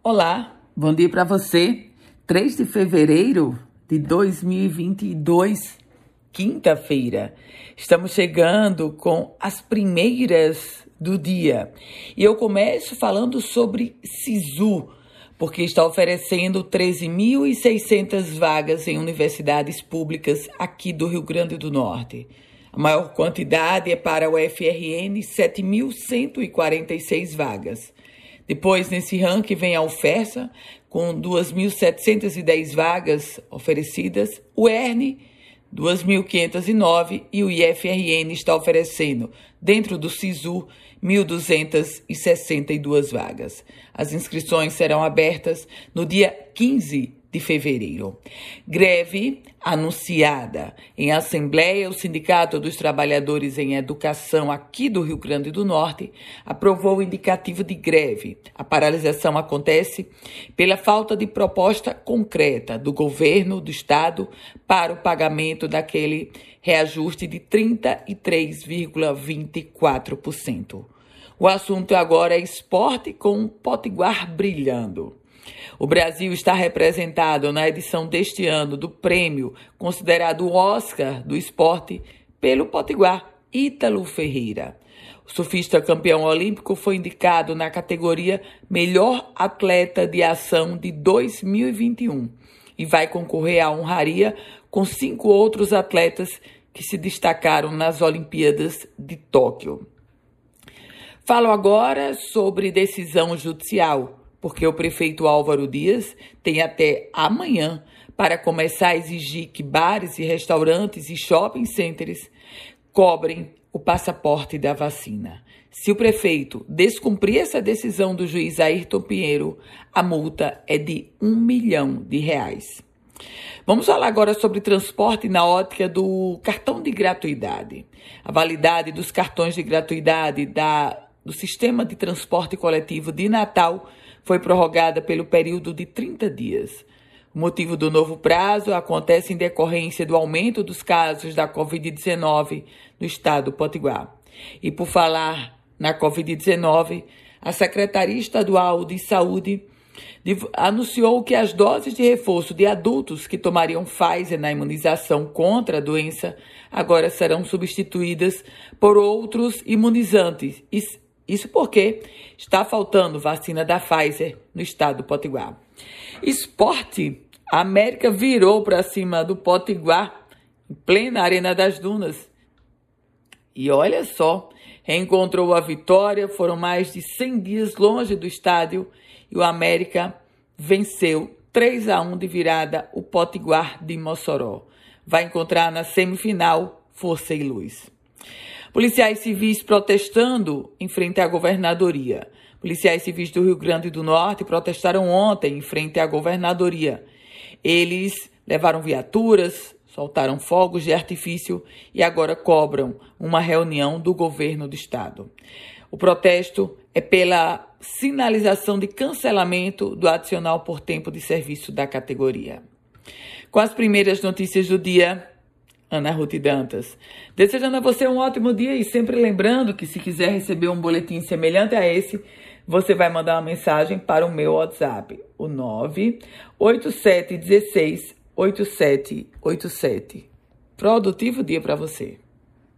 Olá, bom dia para você. 3 de fevereiro de 2022, quinta-feira. Estamos chegando com as primeiras do dia. E eu começo falando sobre SISU, porque está oferecendo 13.600 vagas em universidades públicas aqui do Rio Grande do Norte. A maior quantidade é para o FRN, 7.146 vagas. Depois, nesse ranking, vem a UFESA, com 2.710 vagas oferecidas, o ERN, 2.509 e o IFRN está oferecendo, dentro do SISU, 1.262 vagas. As inscrições serão abertas no dia 15 de fevereiro. Greve anunciada em Assembleia, o Sindicato dos Trabalhadores em Educação aqui do Rio Grande do Norte aprovou o indicativo de greve. A paralisação acontece pela falta de proposta concreta do governo do estado para o pagamento daquele reajuste de 33,24%. O assunto agora é esporte com o Potiguar brilhando. O Brasil está representado na edição deste ano do prêmio considerado o Oscar do esporte pelo potiguar Ítalo Ferreira. O surfista campeão olímpico foi indicado na categoria Melhor Atleta de Ação de 2021 e vai concorrer à honraria com cinco outros atletas que se destacaram nas Olimpíadas de Tóquio. Falo agora sobre decisão judicial porque o prefeito Álvaro Dias tem até amanhã para começar a exigir que bares e restaurantes e shopping centers cobrem o passaporte da vacina. Se o prefeito descumprir essa decisão do juiz Ayrton Pinheiro, a multa é de um milhão de reais. Vamos falar agora sobre transporte na ótica do cartão de gratuidade. A validade dos cartões de gratuidade da, do sistema de transporte coletivo de Natal foi prorrogada pelo período de 30 dias. O motivo do novo prazo acontece em decorrência do aumento dos casos da Covid-19 no estado do Potiguar. E por falar na Covid-19, a Secretaria Estadual de Saúde anunciou que as doses de reforço de adultos que tomariam Pfizer na imunização contra a doença agora serão substituídas por outros imunizantes isso porque está faltando vacina da Pfizer no estado do Potiguar. Esporte. A América virou para cima do Potiguar, em plena Arena das Dunas. E olha só, reencontrou a vitória, foram mais de 100 dias longe do estádio e o América venceu 3 a 1 de virada o Potiguar de Mossoró. Vai encontrar na semifinal Força e Luz. Policiais civis protestando em frente à governadoria. Policiais civis do Rio Grande do Norte protestaram ontem em frente à governadoria. Eles levaram viaturas, soltaram fogos de artifício e agora cobram uma reunião do governo do estado. O protesto é pela sinalização de cancelamento do adicional por tempo de serviço da categoria. Com as primeiras notícias do dia, Ana Ruth Dantas. Desejando a você um ótimo dia e sempre lembrando que se quiser receber um boletim semelhante a esse, você vai mandar uma mensagem para o meu WhatsApp, o 98716 8787. Produtivo dia para você.